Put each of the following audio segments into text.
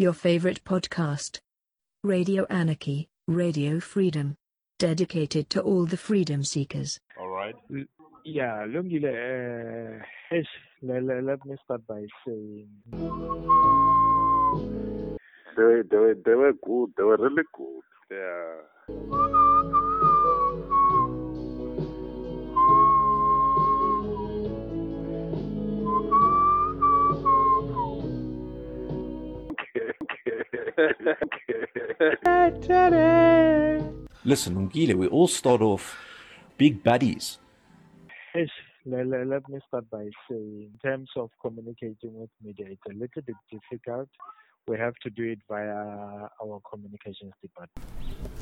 Your favorite podcast. Radio Anarchy, Radio Freedom. Dedicated to all the freedom seekers. All right. Yeah, Lungile, uh, yes, let, let, let me start by saying They, they, they were good. They were really good. Yeah. Listen, Ungile, we all start off big buddies. yes, let, let, let me start by saying in terms of communicating with media, it's a little bit difficult. We have to do it via our communications department.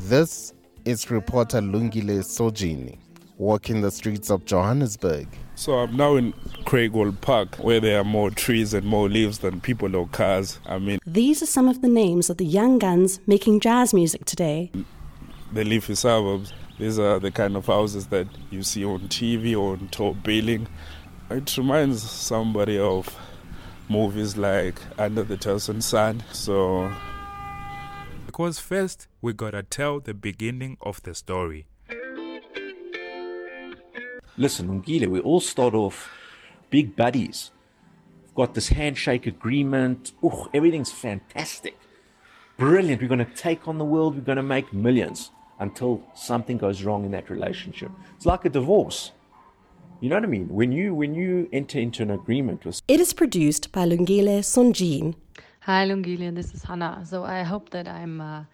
This is reporter Lungile Sojini walking the streets of Johannesburg. So I'm now in Craighall Park, where there are more trees and more leaves than people or cars. I mean, These are some of the names of the young guns making jazz music today. the leafy suburbs. These are the kind of houses that you see on TV or on top billing. It reminds somebody of movies like Under the Thousand Sun. So Because first, we gotta tell the beginning of the story. Listen, Ungile, we all start off big buddies. We've got this handshake agreement. Ooh, everything's fantastic. Brilliant. We're going to take on the world. We're going to make millions until something goes wrong in that relationship. It's like a divorce. You know what I mean? When you when you enter into an agreement with It is produced by Lungile Sonjin. Hi, Lungile. This is Hannah. So I hope that I'm uh,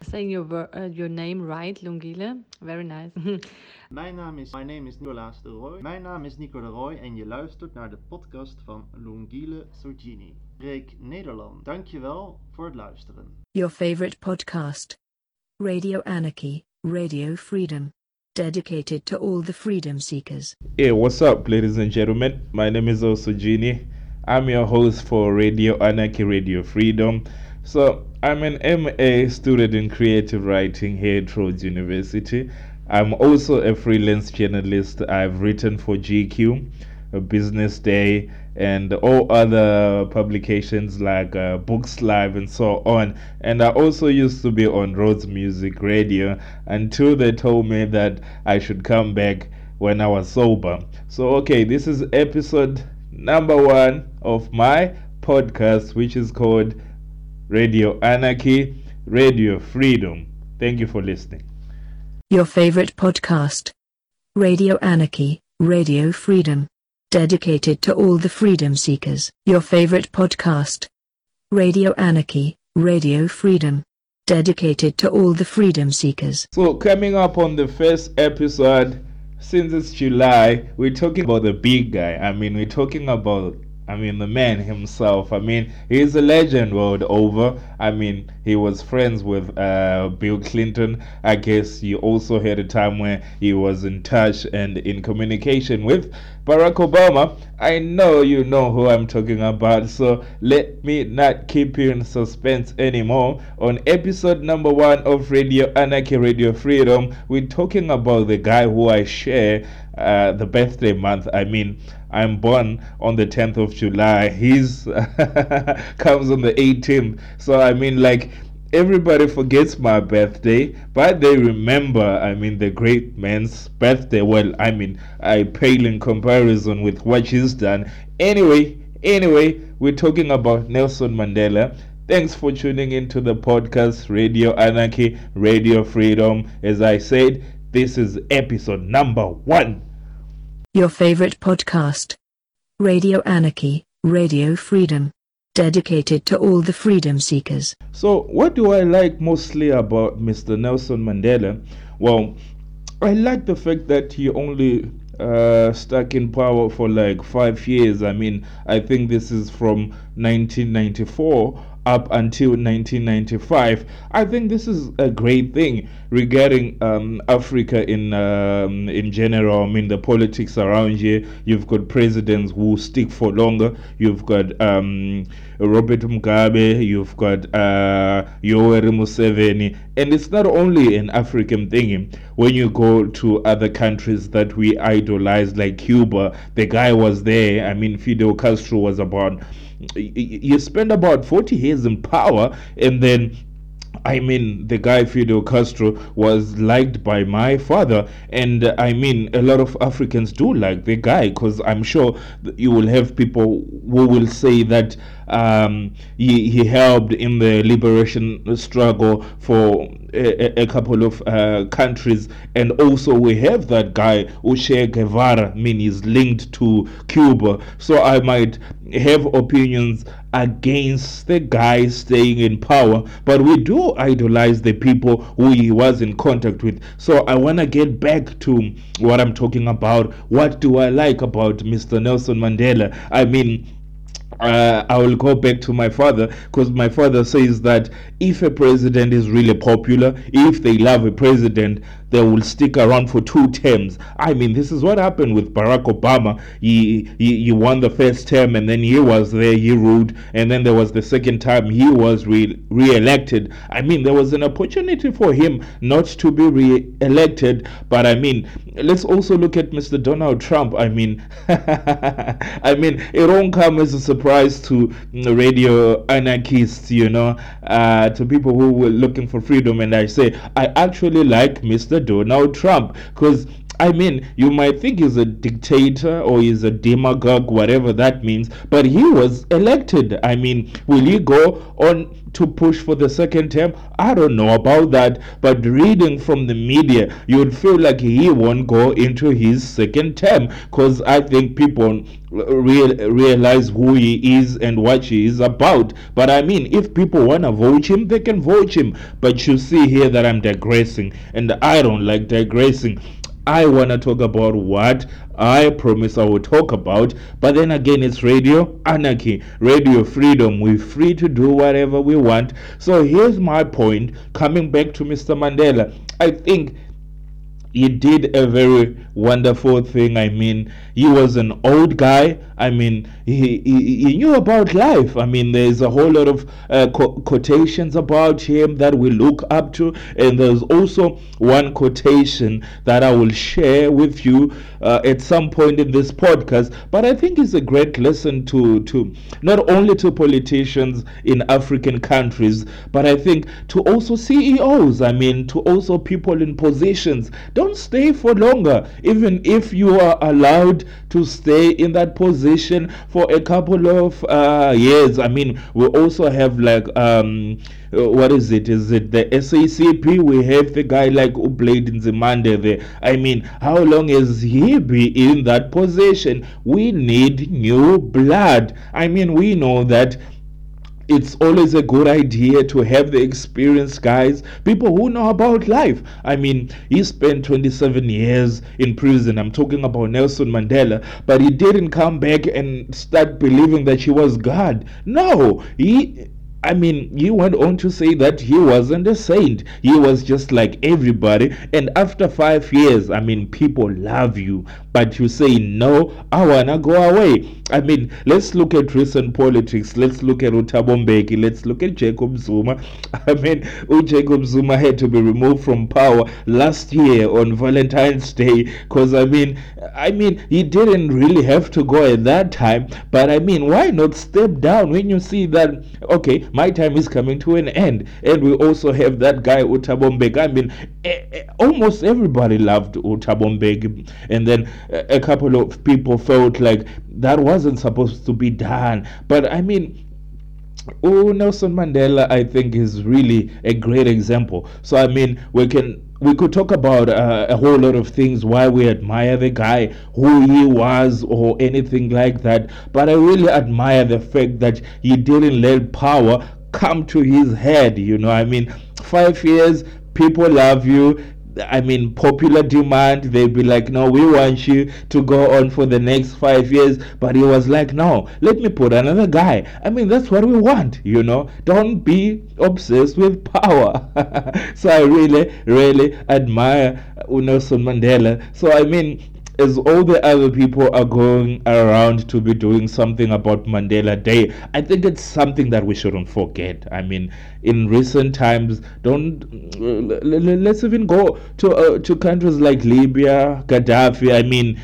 saying your uh, your name right, Lungile. Very nice. Mijn naam is, my name is Nicolaas de Roy. Mijn naam is Nico de Roy en je luistert naar de podcast van Lungile Sogini. Spreek Nederland. Dankjewel voor het luisteren. Your favorite podcast. Radio Anarchy, Radio Freedom. Dedicated to all the freedom seekers. Hey, what's up, ladies and gentlemen? My name is also Genie. I'm your host for Radio Anarchy, Radio Freedom. So, I'm an MA student in creative writing here at Rhodes University. I'm also a freelance journalist. I've written for GQ, Business Day, and all other publications like uh, Books Live and so on. And I also used to be on Rhodes Music Radio until they told me that I should come back when I was sober. So, okay, this is episode number one of my podcast, which is called Radio Anarchy, Radio Freedom. Thank you for listening. Your favorite podcast. Radio Anarchy, Radio Freedom. Dedicated to all the freedom seekers. Your favorite podcast. Radio Anarchy, Radio Freedom. Dedicated to all the freedom seekers. So, coming up on the first episode, since it's July, we're talking about the big guy. I mean, we're talking about, I mean, the man himself. I mean, he's a legend world over. I mean, he was friends with uh, Bill Clinton. I guess you also had a time where he was in touch and in communication with Barack Obama. I know you know who I'm talking about, so let me not keep you in suspense anymore. On episode number one of Radio Anarchy, Radio Freedom, we're talking about the guy who I share uh, the birthday month. I mean, I'm born on the 10th of July. He's comes on the 18th. So I mean, like everybody forgets my birthday, but they remember, I mean, the great man's birthday. Well, I mean, I pale in comparison with what he's done. Anyway, anyway, we're talking about Nelson Mandela. Thanks for tuning into the podcast Radio Anarchy, Radio Freedom. As I said, this is episode number one. Your favorite podcast. Radio Anarchy, Radio Freedom. Dedicated to all the freedom seekers. So, what do I like mostly about Mr. Nelson Mandela? Well, I like the fact that he only uh, stuck in power for like five years. I mean, I think this is from 1994 up until 1995. I think this is a great thing regarding um, Africa in um, in general. I mean, the politics around here. You've got presidents who stick for longer. You've got um, Robert Mugabe. You've got uh, Yoweri Museveni, and it's not only an African thing. When you go to other countries that we idolize, like Cuba, the guy was there. I mean, Fidel Castro was about you spend about 40 years in power and then I mean, the guy Fidel Castro was liked by my father, and uh, I mean, a lot of Africans do like the guy because I'm sure you will have people who will say that um, he, he helped in the liberation struggle for a, a couple of uh, countries, and also we have that guy Che Guevara. I mean, he's linked to Cuba, so I might have opinions against the guy staying in power, but we do idolize the people who he was in contact with. So I want to get back to what I'm talking about. What do I like about Mr. Nelson Mandela? I mean, uh, I will go back to my father because my father says that if a president is really popular, if they love a president, they will stick around for two terms. I mean, this is what happened with Barack Obama. He, he, he won the first term and then he was there, he ruled, and then there was the second time he was re elected. I mean, there was an opportunity for him not to be re elected, but I mean, let's also look at Mr. Donald Trump. I mean, I mean, it won't come as a surprise to radio anarchists, you know, uh, to people who were looking for freedom. And I say, I actually like Mr. Donald Trump because I mean, you might think he's a dictator or he's a demagogue, whatever that means, but he was elected. I mean, will he go on to push for the second term? I don't know about that, but reading from the media, you would feel like he won't go into his second term because I think people real, realize who he is and what he is about. But I mean, if people want to vote him, they can vote him. But you see here that I'm digressing, and I don't like digressing. I want to talk about what I promise I will talk about. But then again, it's radio anarchy, radio freedom. We're free to do whatever we want. So here's my point coming back to Mr. Mandela. I think he did a very wonderful thing. I mean, he was an old guy. I mean, he, he, he knew about life. I mean, there's a whole lot of uh, co- quotations about him that we look up to. And there's also one quotation that I will share with you uh, at some point in this podcast. But I think it's a great lesson to, to not only to politicians in African countries, but I think to also CEOs. I mean, to also people in positions. Don't stay for longer, even if you are allowed to stay in that position for a couple of uh, years. I mean, we also have like um, uh, what is it? Is it the SACP? We have the guy like Ublade Nzimande there. I mean, how long has he been in that position? We need new blood. I mean, we know that it's always a good idea to have the experienced guys, people who know about life. I mean, he spent 27 years in prison. I'm talking about Nelson Mandela, but he didn't come back and start believing that he was God. No, he I mean, he went on to say that he wasn't a saint. He was just like everybody. And after five years, I mean, people love you, but you say, no, I want to go away. I mean, let's look at recent politics. Let's look at Thabo Mbeki. Let's look at Jacob Zuma. I mean, oh, Jacob Zuma had to be removed from power last year on Valentine's Day because, I mean, I mean, he didn't really have to go at that time. But I mean, why not step down when you see that, okay, my time is coming to an end. And we also have that guy, Thabo Mbeki. I mean, eh, eh, almost everybody loved Thabo Mbeki. And then a couple of people felt like that wasn't supposed to be done. But I mean, oh, Nelson Mandela, I think, is really a great example. So, I mean, we can we could talk about uh, a whole lot of things why we admire the guy who he was or anything like that but i really admire the fact that he didn't let power come to his head you know i mean 5 years people love you I mean, popular demand. They'd be like, no, we want you to go on for the next five years. But he was like, no, let me put another guy. I mean, that's what we want, you know. Don't be obsessed with power. so I really, really admire Nelson Mandela. So, I mean, as all the other people are going around to be doing something about Mandela Day, I think it's something that we shouldn't forget. I mean, in recent times, don't let's even go to uh, to countries like Libya, Gaddafi. I mean,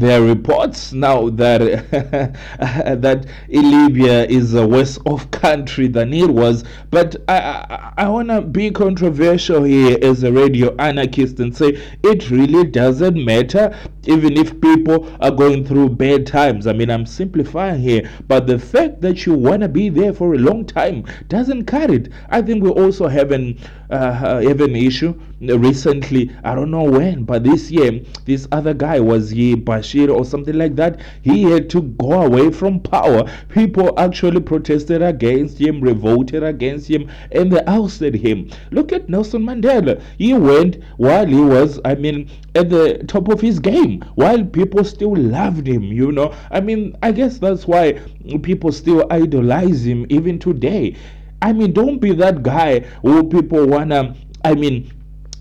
there are reports now that that Libya is a worse off country than it was. But I I, I want to be controversial here as a radio anarchist and say it really doesn't matter even if people are going through bad times. I mean, I'm simplifying here, but the fact that you want to be there for a long time doesn't cut it. I think we also have an uh, have an issue recently. I don't know when, but this year, this other guy was he Bashir or something like that. He had to go away from power. People actually protested against him, revolted against him, and they ousted him. Look at Nelson Mandela. He went while he was, I mean, at the top of his game, while people still loved him. You know, I mean, I guess that's why people still idolize him even today. I mean, don't be that guy who people wanna. I mean,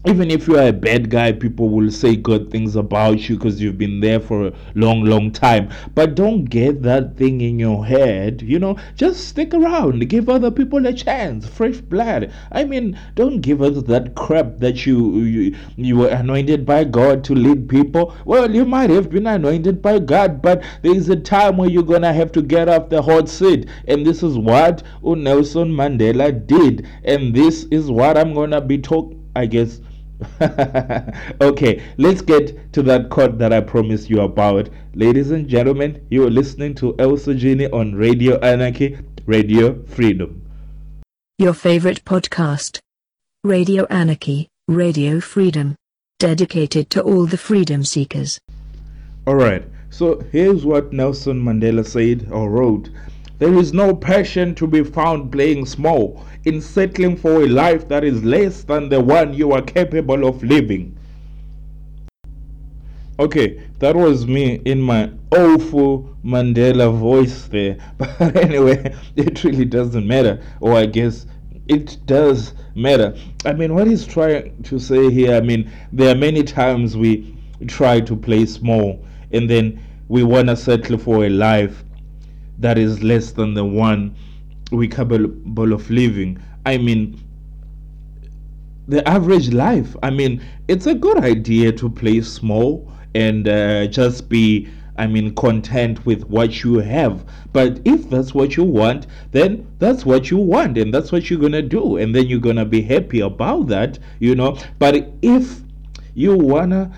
even if you are a bad guy, people will say good things about you because you've been there for a long, long time. But don't get that thing in your head, you know. Just stick around, give other people a chance, fresh blood. I mean, don't give us that crap that you you, you were anointed by God to lead people. Well, you might have been anointed by God, but there is a time where you're gonna have to get off the hot seat, and this is what Nelson Mandela did, and this is what I'm gonna be talking. I guess okay, let's get to that quote that I promised you about. Ladies and gentlemen, you are listening to El Sojini on Radio Anarchy, Radio Freedom. Your favorite podcast. Radio Anarchy, Radio Freedom. Dedicated to all the freedom seekers. Alright, so here's what Nelson Mandela said or wrote. There is no passion to be found playing small in settling for a life that is less than the one you are capable of living. Okay, that was me in my awful Mandela voice there. But anyway, it really doesn't matter. Or I guess it does matter. I mean, what he's trying to say here, I mean, there are many times we try to play small and then we want to settle for a life that is less than the one we capable of living. I mean, the average life. I mean, it's a good idea to play small and uh, just be, I mean, content with what you have. But if that's what you want, then that's what you want, and that's what you're gonna do, and then you're gonna be happy about that, you know. But if you wanna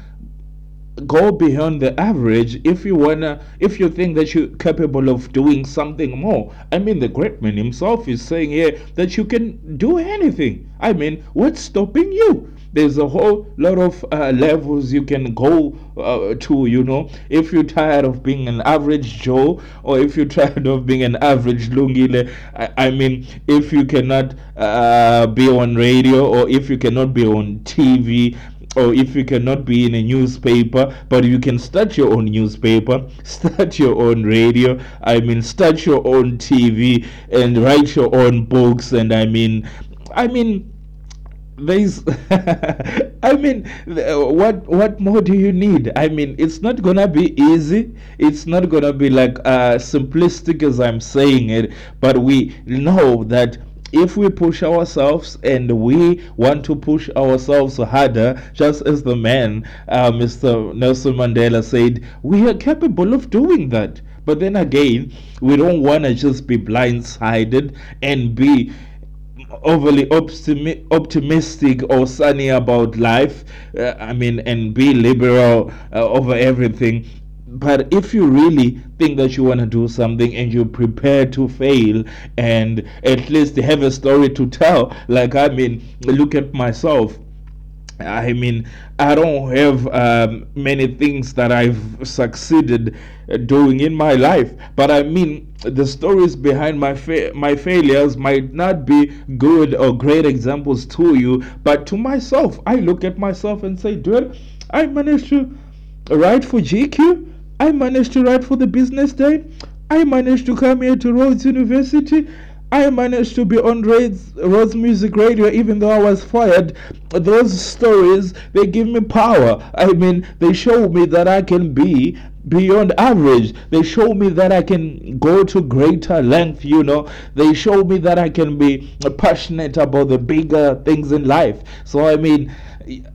go beyond the average if you wanna if you think that you're capable of doing something more. I mean the great man himself is saying here that you can do anything. I mean what's stopping you? There's a whole lot of uh, levels you can go uh, to you know. If you're tired of being an average joe or if you're tired of being an average lungile i, I mean if you cannot uh, be on radio or if you cannot be on tv or if you cannot be in a newspaper, but you can start your own newspaper, start your own radio, I mean, start your own TV and write your own books. And I mean, I mean, there's i mean what what more do you need i mean it's not gonna be easy it's not gonna be like uh simplistic as i'm saying it but we know that if we push ourselves and we want to push ourselves harder, just as the man, uh, Mr. Nelson Mandela said, we are capable of doing that. But then again, we don't want to just be blindsided and be overly optimi- optimistic or sunny about life. Uh, I mean, and be liberal uh, over everything but if you really think that you want to do something and you're prepared to fail and at least have a story to tell like i mean look at myself I mean, I don't have um, many things that I've succeeded doing in my life, but I mean, the stories behind my fa- my failures might not be good or great examples to you, but to myself, I look at myself and say, dude, I managed to write for GQ. I managed to write for the business day. I managed to come here to Rhodes University. I managed to be on Rhodes, Rhodes Music Radio even though I was fired. Those stories, they give me power. I mean, they show me that I can be beyond average. They show me that I can go to greater length, you know. They show me that I can be passionate about the bigger things in life. So, I mean,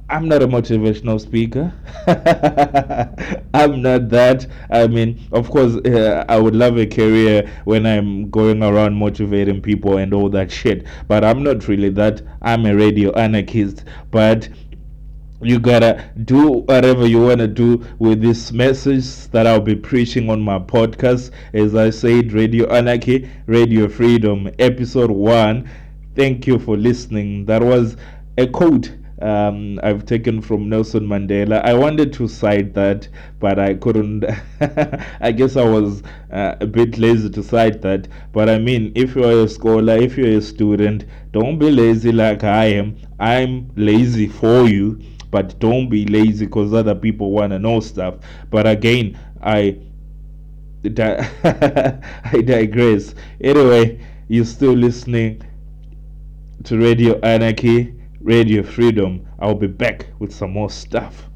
I'm not a motivational speaker. I'm not that. I mean, of course, uh, I would love a career when I'm going around motivating people and all that shit. But I'm not really that. I'm a radio anarchist. But you gotta do whatever you wanna do with this message that I'll be preaching on my podcast. As I said, Radio Anarchy, Radio Freedom, episode one. Thank you for listening. That was a quote um, I've taken from Nelson Mandela. I wanted to cite that, but I couldn't. I guess I was uh, a bit lazy to cite that. But I mean, if you're a scholar, if you're a student, don't be lazy like I am. I'm lazy for you, but don't be lazy because other people want to know stuff. But again, I. Di- I digress. Anyway, you're still listening to Radio Anarchy. Radio Freedom. I'll be back with some more stuff.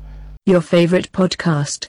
Your favorite podcast.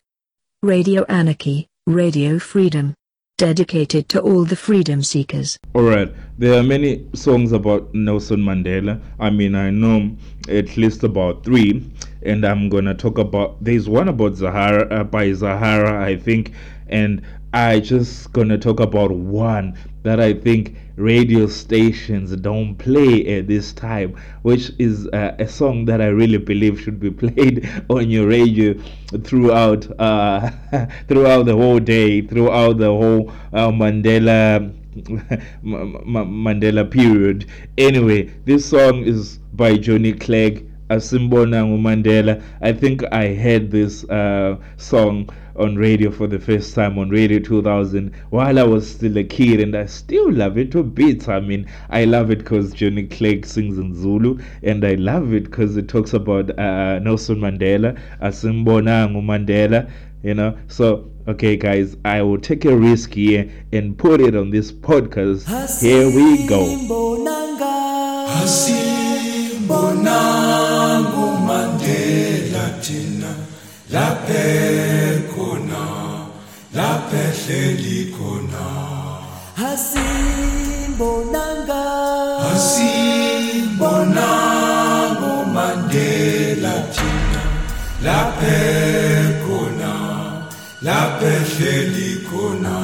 Radio Anarchy, Radio Freedom. Dedicated to all the freedom seekers. Alright, there are many songs about Nelson Mandela. I mean, I know at least about three, and I'm gonna talk about. There's one about Zahara uh, by Zahara, I think, and I just gonna talk about one that I think radio stations don't play at this time, which is uh, a song that I really believe should be played on your radio throughout uh, throughout the whole day, throughout the whole uh, Mandela Mandela period. Anyway, this song is by Johnny Clegg. Asimbona Mandela. I think I heard this uh, song on radio for the first time on Radio 2000 while I was still a kid, and I still love it to bits. I mean, I love it because Johnny Clegg sings in Zulu, and I love it because it talks about uh, Nelson Mandela, Asimbona Mandela, you know. So, okay, guys, I will take a risk here and put it on this podcast. Here we go. Asimbonanga uMandela thina laphe khona laphe hleli khona. Asimbonanga. Asimbonanga uMandela thina. Laphe khona laphe hleli khona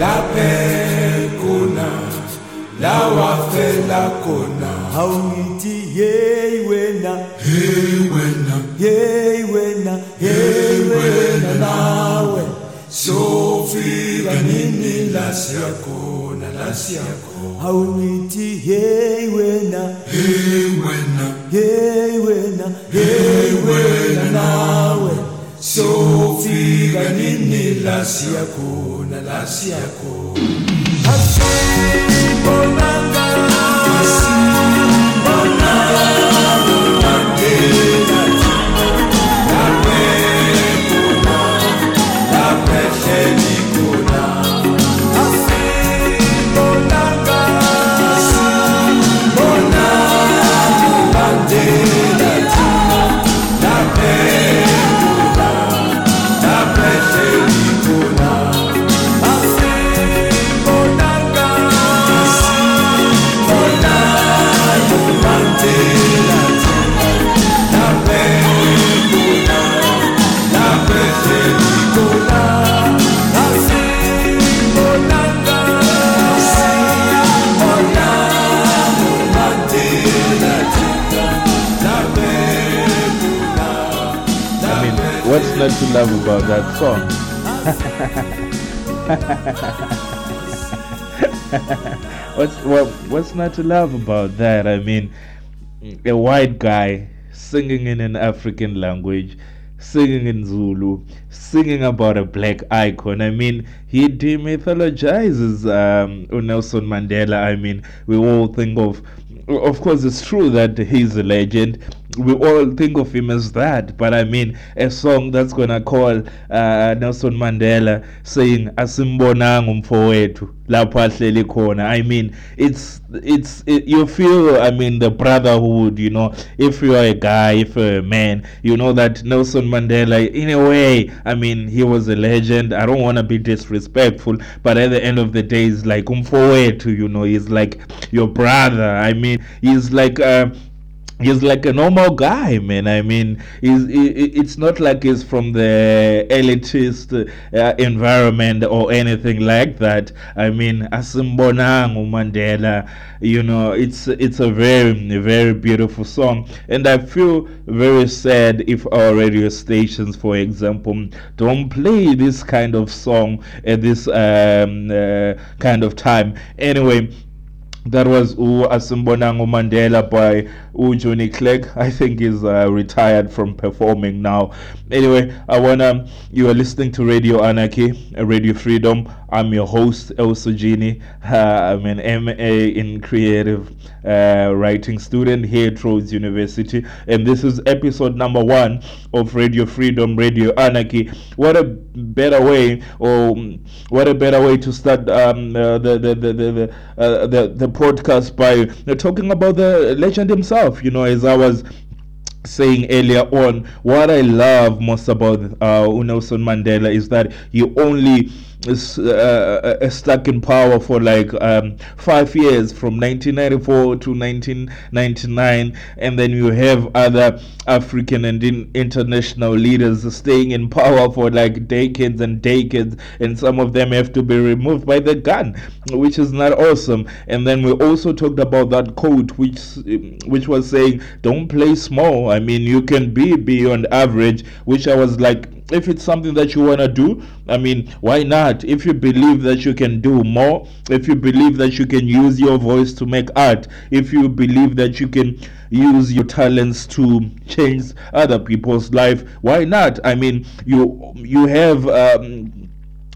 laphekuna lawafela khona awuthi hey wena. Hey wena. Hey wena hey wena nawe. sofika nini la siyakhona la siyakhona awuthi hey wena la siyakhona la siyakhona to love about that song? what's what, what's not to love about that? I mean, a white guy singing in an African language, singing in Zulu, singing about a black icon. I mean, he demythologizes um, Nelson Mandela. I mean, we all think of, of course, it's true that he's a legend. We all think of him as that, but I mean, a song that's gonna call uh, Nelson Mandela saying "Asimbonanga umfowethu lapho ahleli khona." I mean, it's it's it, you feel. I mean, the brotherhood. You know, if you are a guy, if you're a man, you know that Nelson Mandela, in a way, I mean, he was a legend. I don't want to be disrespectful, but at the end of the day, he's like umfowethu. You know, he's like your brother. I mean, he's like. Uh, he's like a normal guy man. I mean he's he, it's not like he's from the elitist uh, environment or anything like that. I mean asimbonanga mandela you know it's it's a very very beautiful song. And i feel very sad if our radio stations for example don't play this kind of song at this um, uh, kind of time. Anyway that was U Asimbonanga Mandela by U Johnny Clegg. I think he's uh, retired from performing now. Anyway, I wanna you are listening to Radio Anarchy, uh, Radio Freedom. I'm your host El Sojini. Uh, I'm an MA in creative uh, writing student here at Rhodes University, and this is episode number one of Radio Freedom, Radio Anarchy. What a better way, or um, what a better way to start um, uh, the the the the the, uh, the podcast by uh, talking about the legend himself. You know, as I was saying earlier on, what I love most about uh, Nelson Mandela is that he only is uh, uh, stuck in power for like um, five years from 1994 to 1999 and then you have other african and in international leaders staying in power for like decades and decades. And some of them have to be removed by the gun which is not awesome. And then we also talked about that quote which which was saying don't play small. I mean you can be beyond average which i was like if it's something that you want to do i mean why not? If you believe that you can do more if you believe that you can use your voice to make art if you believe that you can use your talents to change other people's life why not? I mean you you have um,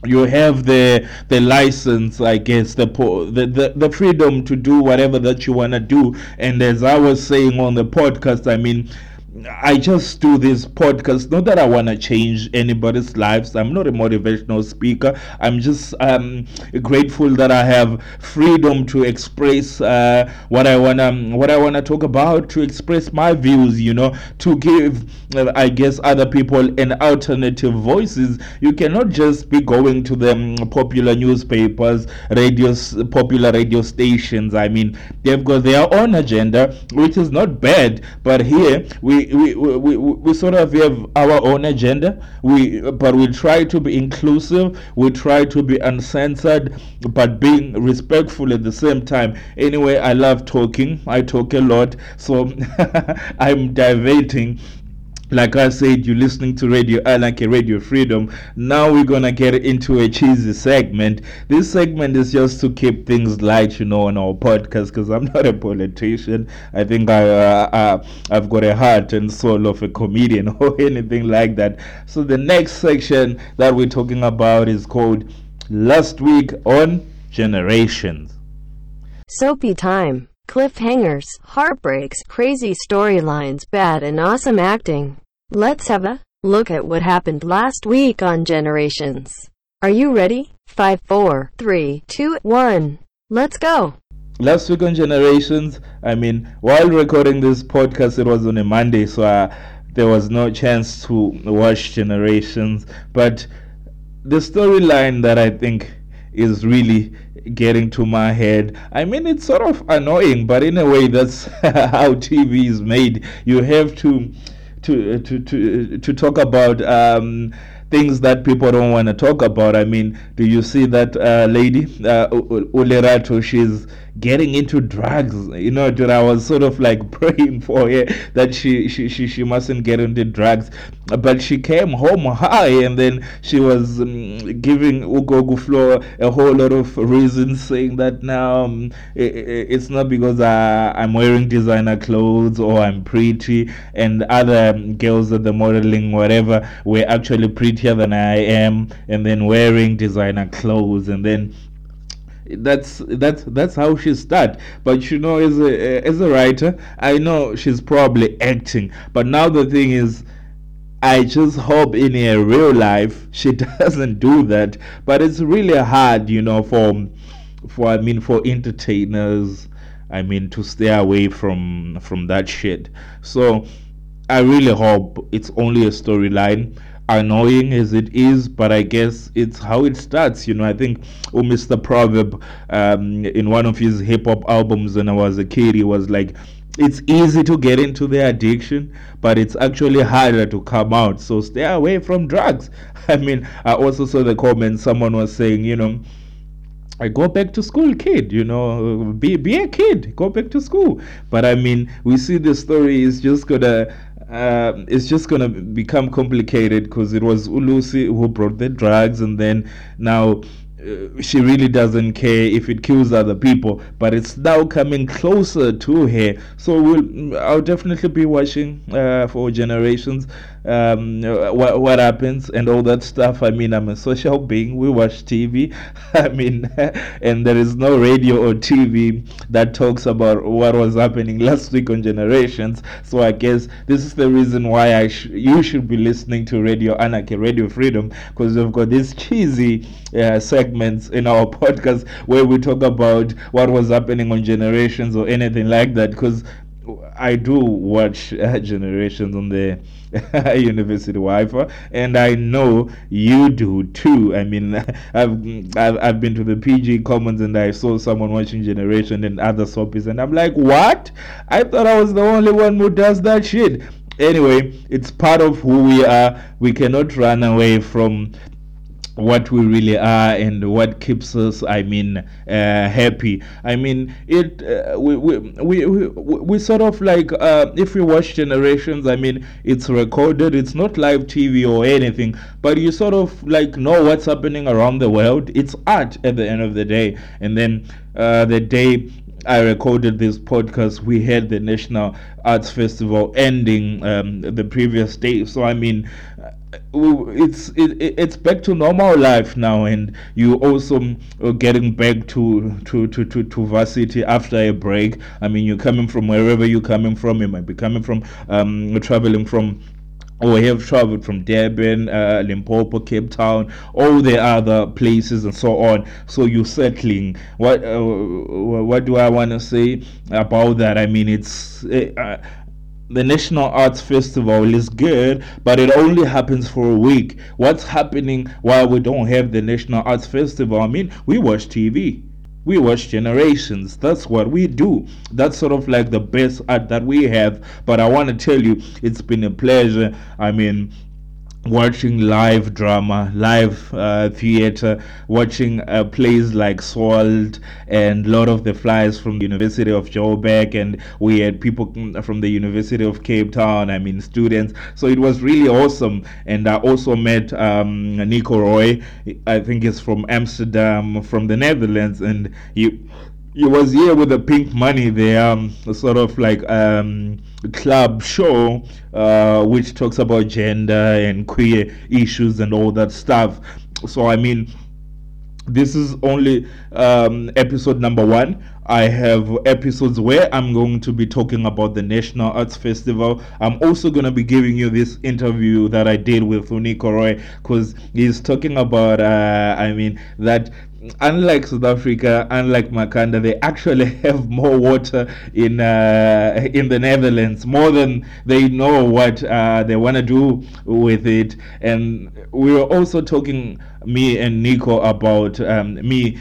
you have the the license i guess the, the the the freedom to do whatever that you want to do. And as i was saying on the podcast i mean I just do this podcast. Not that I want to change anybody's lives. I'm not a motivational speaker. I'm just um, grateful that I have freedom to express uh, what I wanna what I wanna talk about, to express my views. You know, to give uh, I guess other people an alternative voices. You cannot just be going to the popular newspapers, radios, popular radio stations. I mean, they've got their own agenda, which is not bad. But here we we, we, we, sort of have our own agenda. We but we try to be inclusive. We try to be uncensored, but being respectful at the same time. Anyway, I love talking. I talk a lot, so I'm diverting like I said, you're listening to Radio Anarchy, Radio Freedom. Now we're gonna get into a cheesy segment. This segment is just to keep things light, you know, on our podcast. Because I'm not a politician. I think I, uh, uh, I've got a heart and soul of a comedian or anything like that. So the next section that we're talking about is called "Last Week on Generations." Soapy time. Cliffhangers, heartbreaks, crazy storylines, bad and awesome acting. Let's have a look at what happened last week on Generations. Are you ready? 5, 4, 3, 2, 1. Let's go. Last week on Generations, I mean, while recording this podcast, it was on a Monday, so uh, there was no chance to watch Generations. But the storyline that I think is really getting to my head. I mean, it's sort of annoying, but in a way, that's how TV is made. You have to to to to to talk about um, things that people don't want to talk about. I mean, do you see that uh, lady, uh, Ulerato? She's getting into drugs. You know, dude, I was sort of like praying for her that she, she, she, she mustn't get into drugs. But she came home high and then she was um, giving Ugo Guflo a whole lot of reasons saying that now um, it, it's not because I, I'm wearing designer clothes or I'm pretty and other um, girls at the modeling, whatever, were actually prettier than I am and then wearing designer clothes and then that's that's that's how she start but you know as a as a writer i know she's probably acting. But now the thing is i just hope in her real life she doesn't do that. But it's really hard you know for for i mean for entertainers i mean to stay away from from that shit. So i really hope it's only a storyline annoying as it is, but I guess it's how it starts. You know, I think oh, Mr. Proverb um, in one of his hip hop albums when I was a kid, he was like, it's easy to get into the addiction, but it's actually harder to come out. So stay away from drugs. I mean, I also saw the comment someone was saying, you know, I go back to school, kid. You know, be be a kid. Go back to school. But I mean, we see the story is just gonna uh, it's just gonna become complicated because it was Ulusi who brought the drugs, and then now uh, she really doesn't care if it kills other people, but it's now coming closer to her. So we'll, I'll definitely be watching uh, for generations um, what, what happens and all that stuff. I mean, I'm a social being. We watch TV. I mean, and there is no radio or TV that talks about what was happening last week on Generations. So I guess this is the reason why I sh- you should be listening to Radio Anarchy, Radio Freedom, because we've got these cheesy uh, segments in our podcast where we talk about what was happening on Generations or anything like that. Because I do watch uh, Generations on the University Wi-Fi, and I know you do too. I mean, I've, I've I've been to the PG Commons and I saw someone watching Generation and other soapies, and I'm like, what? I thought I was the only one who does that shit. Anyway, it's part of who we are. We cannot run away from what we really are and what keeps us i mean uh, happy i mean it uh, we, we, we, we, we sort of like uh, if you watch generations i mean it's recorded it's not live tv or anything but you sort of like know what's happening around the world it's art at the end of the day and then uh, the day I recorded this podcast. We had the National Arts Festival ending um, the previous day. So, I mean, it's it, it's back to normal life now and you also uh, getting back to, to to to to varsity after a break i mean you're coming from wherever you're coming from you might be coming from um traveling from or have traveled from Durban, uh, Limpopo, Cape Town, all the other places and so on. So you're settling. What uh, what do I want to say about that? I mean, it's. Uh, the National Arts Festival is good, but it only happens for a week. What's happening while we don't have the National Arts Festival? I mean, we watch TV. We watch generations. That's what we do. That's sort of like the best art that we have. But I want to tell you, it's been a pleasure. I mean, watching live drama, live uh, theater, watching uh, plays like Sword and Lord of the Flies from the University of Joburg, and we had people from the University of Cape Town. I mean, students. So it was really awesome. And I also met um, Nico Roy. I think he's from Amsterdam, from the Netherlands, and he he was here with the pink money there um, sort of like um club show uh, which talks about gender and queer issues and all that stuff so i mean this is only um, episode number one. I have episodes where I'm going to be talking about the National Arts Festival. I'm also going to be giving you this interview that I did with Unico Roy because he's talking about, uh, I mean, that unlike South Africa, unlike Makhanda, they actually have more water in uh, in the Netherlands, more than they know what uh, they want to do with it. And we were also talking, me and Nico, about um, me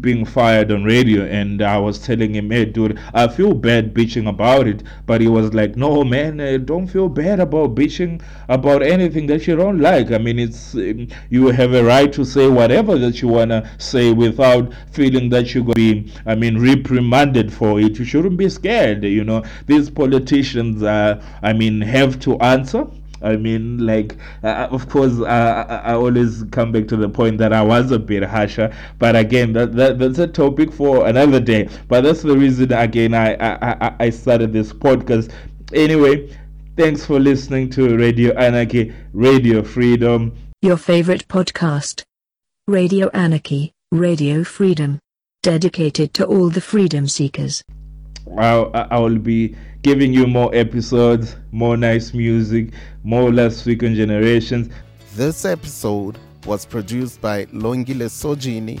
being fired on radio, and I was telling him, "Hey, dude, I feel bad bitching about it," but he was like, "No, man, uh, don't feel bad about bitching about anything that you don't like. I mean, it's um, you have a right to say whatever that you wanna say." without feeling that you're to be, I mean, reprimanded for it. You shouldn't be scared. You know, these politicians, uh, I mean, have to answer. I mean, like, uh, of course, uh, I always come back to the point that I was a bit harsher, but again, that, that that's a topic for another day. But that's the reason, again, I I, I started this podcast. Anyway, thanks for listening to Radio Anarchy, Radio Freedom. Your favorite podcast, Radio Anarchy. Radio Freedom. Dedicated to all the freedom seekers. I'll, I will be giving you more episodes, more nice music, more Last Week on Generations. This episode was produced by Longile Sojini